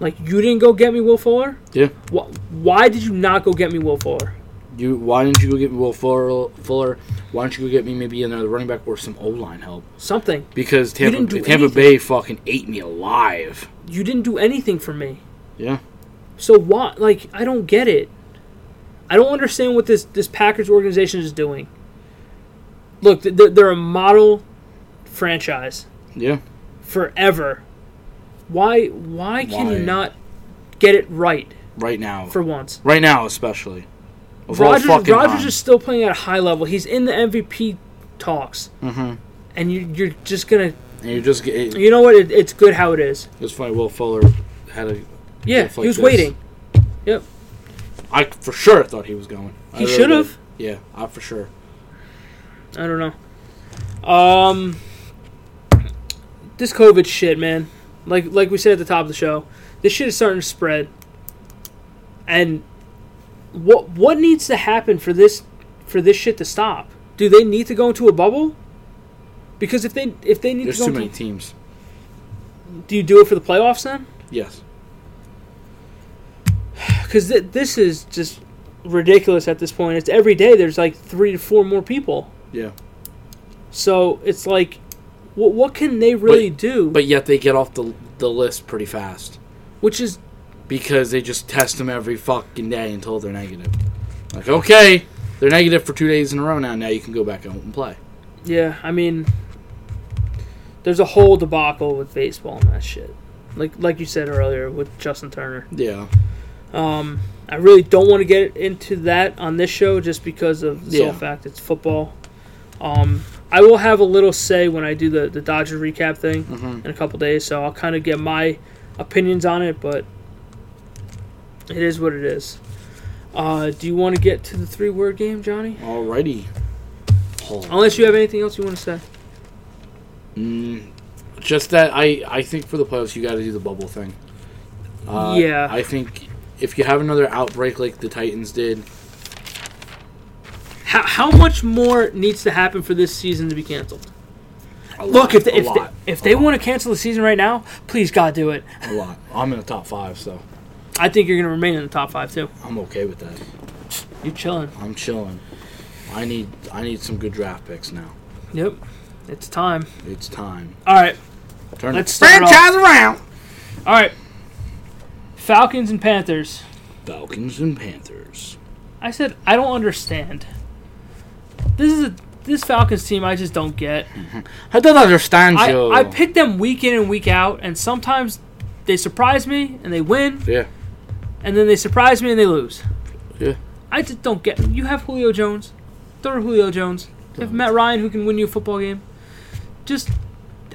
Like you didn't go get me Will Fuller. Yeah. Why, why did you not go get me Will Fuller? You why didn't you go get me Will Fuller? Fuller? Why don't you go get me maybe another running back or some O line help? Something. Because Tampa Tampa anything. Bay fucking ate me alive. You didn't do anything for me. Yeah. So why? Like I don't get it. I don't understand what this this Packers organization is doing. Look, they're, a model franchise Yeah. forever. Why? Why can Why? you not get it right Right now. for once? right now, especially. Of Rodgers, fucking Rodgers time. is still playing at a high level. He's in the MVP talks, Mm-hmm. and you, you're just gonna. And you just get. It, You know what? It, it's good how it is. It's funny. Will Fuller had a. Yeah, like he was this. waiting. Yep. I for sure thought he was going. He really should have. Yeah, I for sure. I don't know. Um, this COVID shit, man. Like like we said at the top of the show, this shit is starting to spread. And what what needs to happen for this for this shit to stop? Do they need to go into a bubble? Because if they if they need There's to go too into, many teams. do you do it for the playoffs then? Yes. Because th- this is just ridiculous at this point. It's every day there's like three to four more people. Yeah. So it's like, what what can they really do? But yet they get off the the list pretty fast which is because they just test them every fucking day until they're negative. Like, okay, they're negative for two days in a row now. Now you can go back out and play. Yeah, I mean, there's a whole debacle with baseball and that shit. Like like you said earlier with Justin Turner. Yeah. Um, I really don't want to get into that on this show just because of the sole fact it's football. Um, I will have a little say when I do the the Dodger recap thing hmm in a couple days, so I'll kind of get my opinions on it, but it is what it is. Uh, do you want to get to the three word game, Johnny? Alrighty. Oh. Unless you have anything else you want to say. Mm, just that I I think for the playoffs you got to do the bubble thing. Uh, Yeah. I think if you have another outbreak like the Titans did, How, how much more needs to happen for this season to be canceled? A Look, lot, if they, if they, if they want to cancel the season right now, please God do it. a lot. I'm in the top five, so I think you're going to remain in the top five too. I'm okay with that. You're chilling. I'm chilling. I need I need some good draft picks now. Yep, it's time. It's time. All right, Turn Let's the franchise around. all right. Falcons and Panthers. Falcons and Panthers. I said I don't understand. This is a this Falcons team I just don't get. I don't understand I, you. I pick them week in and week out, and sometimes they surprise me and they win, yeah. and then they surprise me and they lose. Yeah. I just don't get. You have Julio Jones, throw to Julio Jones. You have Matt Ryan who can win you a football game. Just,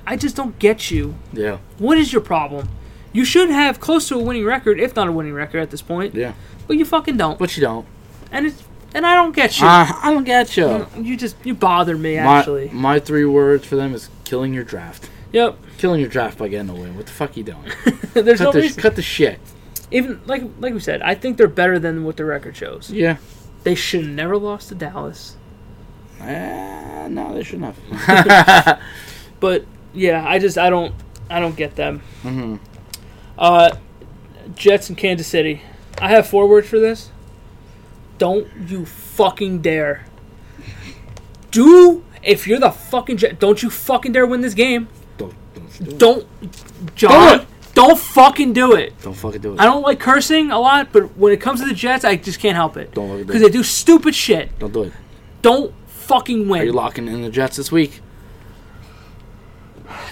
I just don't get you. Yeah. What is your problem? You should have close to a winning record, if not a winning record at this point, Yeah. but you fucking don't. But you don't. And it's and I don't get you. Uh, I don't get you. you just you bother me My, actually. my three words for them is killing your draft. Yep. Killing your draft by getting a win. What the fuck you doing? There's no cut, the, reason. cut the shit. Even like like we said, I think they're better than what the record shows. Yeah. They should have never lost to Dallas. Uh, no, they shouldn't have. But yeah, I just I don't I don't get them. hmm Uh, Jets and Kansas City. I have four words for this. Don't you fucking dare. Do if you're the fucking Jet, don't you fucking dare win this game. Don't, don't, do it. Don't, John. Do Don't fucking do it. Don't fucking do it. I don't like cursing a lot, but when it comes to the Jets, I just can't help it Don't fucking do because they do stupid shit. Don't do it. Don't fucking win. Are you win. locking in the Jets this week?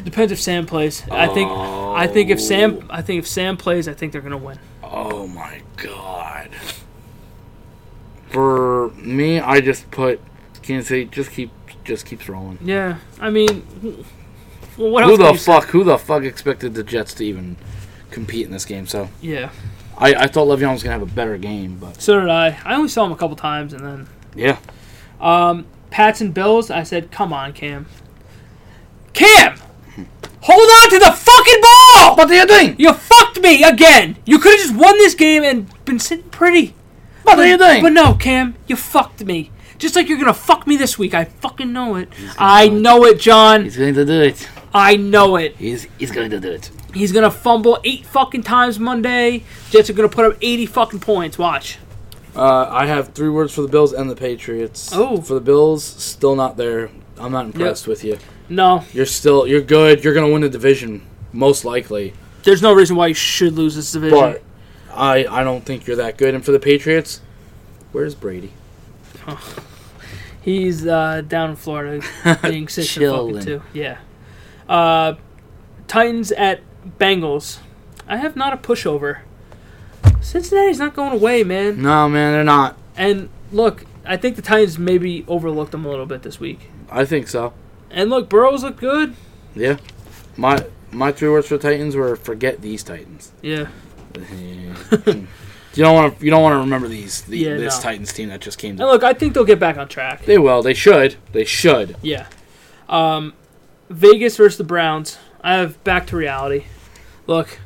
Depends if Sam plays. I think. I think if Sam. I think if Sam plays, I think they're gonna win. Oh my god. For me, I just put Kansas City. Just keep, just keeps rolling. Yeah. I mean, well, what Who the you say? fuck? Who the fuck expected the Jets to even compete in this game? So Yeah. I, I thought Le'Veon was gonna have a better game, but So did I. I only saw him a couple times, and then yeah, um, Pats and Bills. I said, "Come on, Cam. Cam, hold on to the fucking ball. what are you doing? You fucked me again. You could have just won this game and been sitting pretty. What are you doing? But no, Cam, you fucked me. Just like you're gonna fuck me this week. I fucking know it. I know it, John. he's going to do it. I know it. He's he's going to do it. He's gonna fumble eight fucking times Monday. Jets are gonna put up 80 fucking points. Watch. Uh, I have three words for the Bills and the Patriots. Oh. for the Bills, still not there. I'm not impressed with you. No, You're still you're good. You're gonna win the division most likely, there's no reason why you should lose this division. but I I don't think you're that good. And for the Patriots, where's Brady? He's uh, down in Florida being sick and fucking too. Yeah. Uh, Titans at Bengals. I have not a pushover. Cincinnati's not going away, man. No, man, they're not. And look, I think the Titans maybe overlooked them a little bit this week. I think so. And look, Burrow's look good. Yeah. My my three words for Titans were forget these Titans. Yeah. You don't want to you don't want to remember these the, Yeah, this no. Titans team that just came. And look, I think they'll get back on track. they will. They should. They should. Yeah. Um, Vegas versus the Browns. I have back to reality. Look,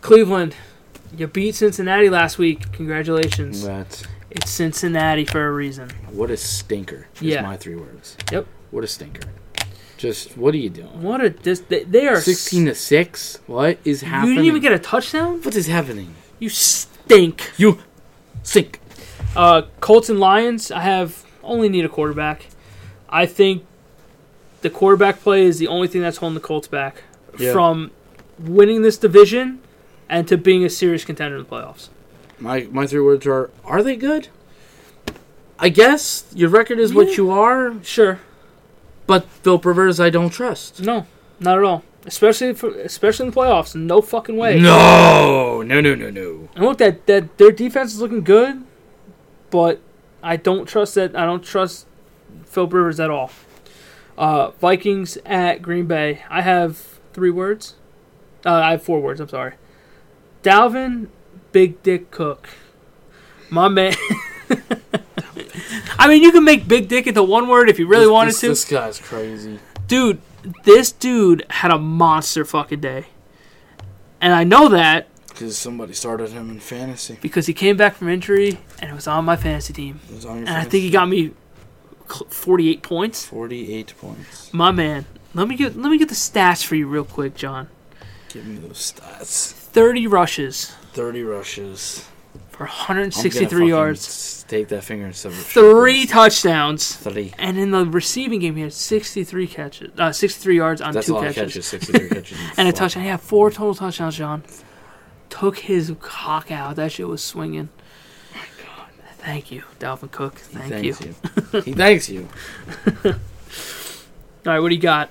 Cleveland, you beat Cincinnati last week. Congratulations. That It's Cincinnati for a reason. what a stinker. Is Yeah. my three words. Yep. What a stinker. Just what are you doing? What a dis- they, they are. Sixteen to six. What is happening? You didn't even get a touchdown. What is happening? You stink. You sink. Uh, Colts and Lions. I have only need a quarterback. I think the quarterback play is the only thing that's holding the Colts back Yeah. from winning this division and to being a serious contender in the playoffs. My my three words are: Are they good? I guess your record is Yeah. what you are, Sure. But Phil Rivers I don't trust. No, not at all. Especially for especially in the playoffs. No fucking way. No, no, no, no, no. And look, that that their defense is looking good, but I don't trust that. I don't trust Phil Rivers at all. Uh, Vikings at Green Bay. I have three words. Uh, I have four words. I'm sorry. Dalvin, Big Dick Cook. My man. I mean, you can make Big Dick into one word if you really This- wanted this, to. This guy's crazy. dude, this dude had a monster fucking day. And I know that Because somebody started him in fantasy. because he came back from injury and it was on my fantasy team, It was on your and I think he got me 48 points. 48 points. My man, let me get let me get the stats for you real quick, John. Give me those stats. 30 rushes 30 rushes. For 163 yards, Take that finger and three touchdowns, Three. and in the receiving game he had 63 catches, uh, 63 yards on That's two catches, catches. 63 catches. and a touchdown. He had four total touchdowns, John. Took his cock out. That shit was swinging. Thank you, Dalvin Cook. He Thank you. you. he thanks you. All right, what do you got?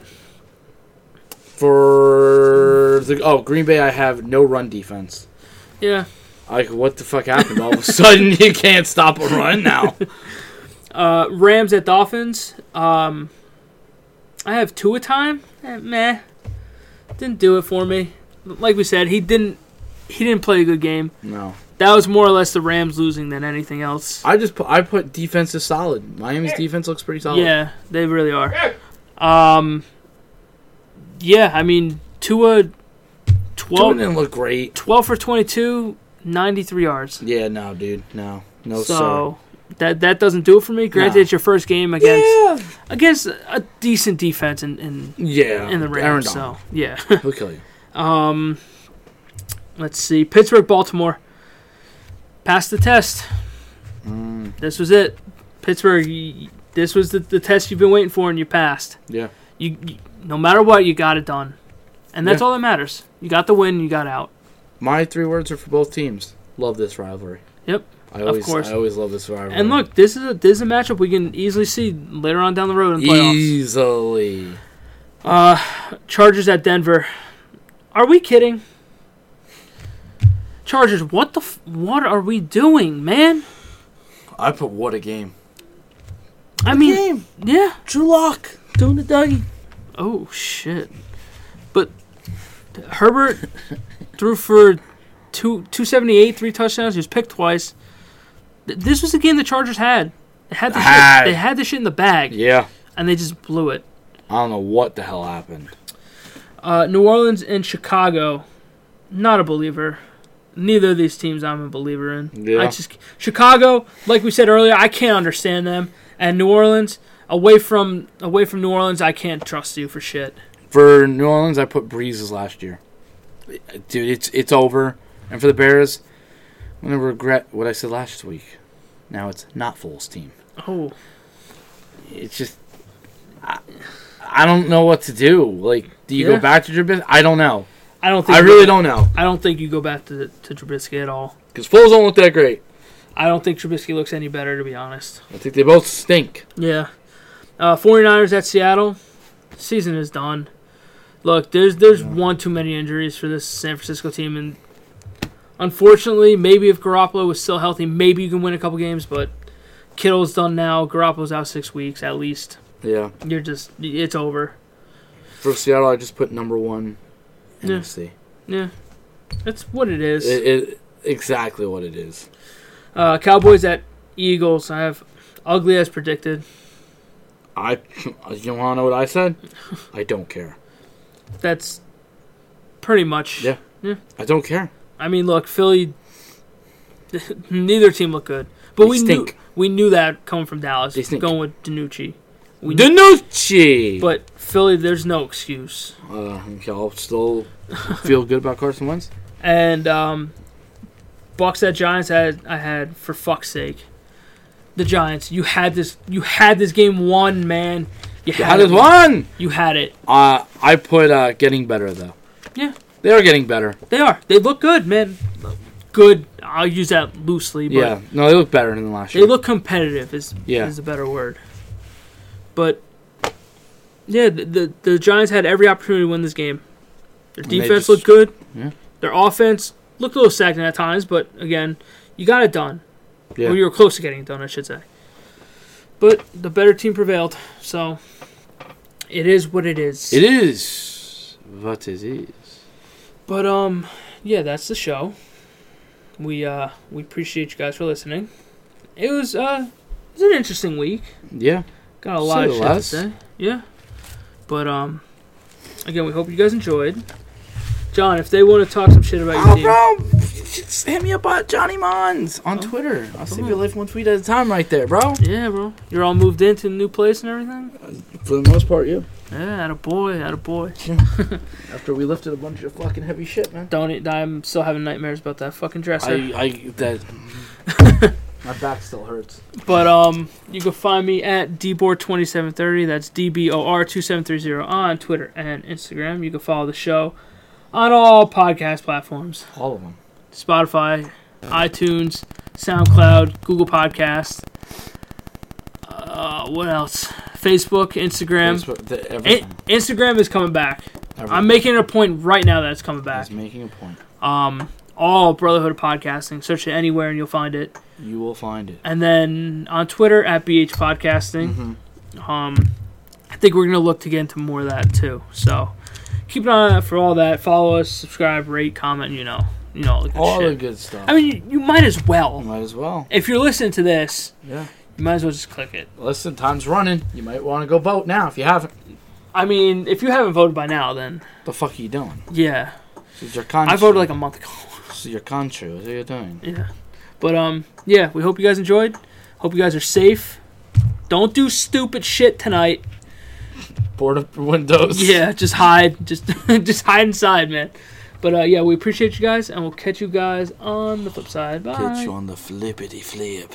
For the oh Green Bay, I have no run defense. Yeah. Like what the fuck happened? All of a sudden, you can't stop a run now. Uh, Rams at Dolphins. Um, I have two Tua time. Eh, meh, didn't do it for me. Like we said, he didn't. He didn't play a good game. No, That was more or less the Rams losing than anything else. I just put I put defense is solid. Miami's defense looks pretty solid. Yeah, they really are. Um, yeah, I mean Tua, Tua 12, didn't look great. 12 for 22, 93 yards. Yeah, no, dude, no, no, so that that doesn't do it for me. Granted, Nah. it's your first game against Yeah, against a decent defense in in, yeah. in the Rams. So yeah. he'll kill you. Um, let's see. Pittsburgh, Baltimore. Passed the test. Mm, This was it. Pittsburgh. This was the, the test you've been waiting for, and you passed. yeah, You, you no matter what, you got it done, and that's Yeah. all that matters. You got the win. You got out. My three words are for both teams. Love this rivalry. Yep, I always, course. I always love this rivalry. And look, this is a this is a matchup we can easily see later on down the road in the playoffs. easily. Uh, Chargers at Denver. Are we kidding? Chargers, what the f- what are we doing, man? I put what a game. I mean, game. yeah. Drew Lock doing the Dougie. Oh shit! But Herbert threw for two two seventy eight, three touchdowns. He was picked twice. Th- This was the game the Chargers had. They had the shit. They had the shit in the bag, Yeah, and they just blew it. I don't know what the hell happened. Uh, New Orleans and Chicago. Not a believer. Neither of these teams I'm a believer in. Yeah. I just Chicago, like we said earlier, I can't understand them. And New Orleans, away from away from New Orleans, I can't trust you for shit. For New Orleans, I put Brees's last year. Dude, it's it's over. And for the Bears, I'm gonna regret what I said last week. Now it's not Foles' team. Oh, It's just I, I don't know what to do. Like, do you Yeah. go back to Trubisky? I don't know. I don't think I really go- don't know I don't think you go back to to Trubisky at all. because Foles don't look that great. I don't think Trubisky looks any better, to be honest. I think they both stink. Yeah. Uh, 49ers at Seattle. Season is done. Look, there's there's Yeah. one too many injuries for this San Francisco team, and unfortunately, maybe if Garoppolo was still healthy, maybe you can win a couple games. But Kittle's done now. Garoppolo's out six weeks at least. Yeah. You're just it's over. For Seattle, I just put number one. Yeah. NFC. Yeah, that's what it is. It, it exactly what it is. uh, Cowboys at Eagles. I have ugly as predicted. I you want to know what I said? I don't care. That's pretty much. Yeah. I don't care. I mean, look, Philly. neither team looked good, but They we stink. knew we knew that coming from Dallas, They stink. going with DiNucci. We knew, DiNucci. but Philly, there's no excuse. uh, I'll still feel good about Carson Wentz. And um, Bucs at Giants. I had, I had for fuck's sake, the Giants. You had this. You had this game won, man. You had it it one. You had it. Uh, I put uh, getting better though. Yeah. they are getting better. They are. They look good, man. Good. I'll use that loosely, but yeah, no, they look better than last year. They look competitive. Is Yeah. is a better word. But yeah, the, the the Giants had every opportunity to win this game. Their And defense just- looked good. Yeah. Their offense looked a little stagnant at times, but again, you got it done. yeah. Or you were close to getting it done, I should say. But the better team prevailed, so it is what it is. It is what it is. But um, yeah, that's the show. We uh we appreciate you guys for listening. It was uh it was an interesting week. Yeah, Got a lot Say of shit to say. Yeah. But um again we hope you guys enjoyed. John, if they want to talk some shit about your team, bro, just hit me up at Johnny Mons on Twitter. I'll save your life one tweet at a time, right there, bro. Yeah, bro. You're all moved into the new place and everything. For the most part, yeah. Yeah, at a boy, at a boy. After we lifted a bunch of fucking heavy shit, man. Don't. e- I'm still having nightmares about that fucking dresser. I, I that my back still hurts. But um, you can find me at dbor2730. That's dbor2730 on Twitter and Instagram. You can follow the show on all podcast platforms: All of them. Spotify, iTunes, SoundCloud, Google Podcast. Uh, what else? Facebook, Instagram. Facebook, the, I- Instagram is coming back. everything. I'm making a point right now that it's coming back. He's making a point. Um, all Brotherhood of Podcasting. Search it anywhere and you'll find it. You will find it. And then on Twitter at BH Podcasting. Mhm. Um, I think we're gonna look to get into more of that too. So keep an eye out for all that. Follow us, subscribe, rate, comment. You know, you know, all the good All the good stuff. I mean, you, you might as well. Might as well. If you're listening to this, Yeah. you might as well just click it. Listen, time's running. You might want to go vote now if you haven't. I mean, if you haven't voted by now, then The fuck are you doing? yeah, This is your country. I voted like a month ago. This is your country. What are you doing? Yeah. But um yeah, we hope you guys enjoyed. Hope you guys are safe. Don't do stupid shit tonight. Board up your windows. Yeah, just hide. Just just hide inside, man. But uh yeah, we appreciate you guys and we'll catch you guys on the flip side. Bye. Catch you on the flippity flip.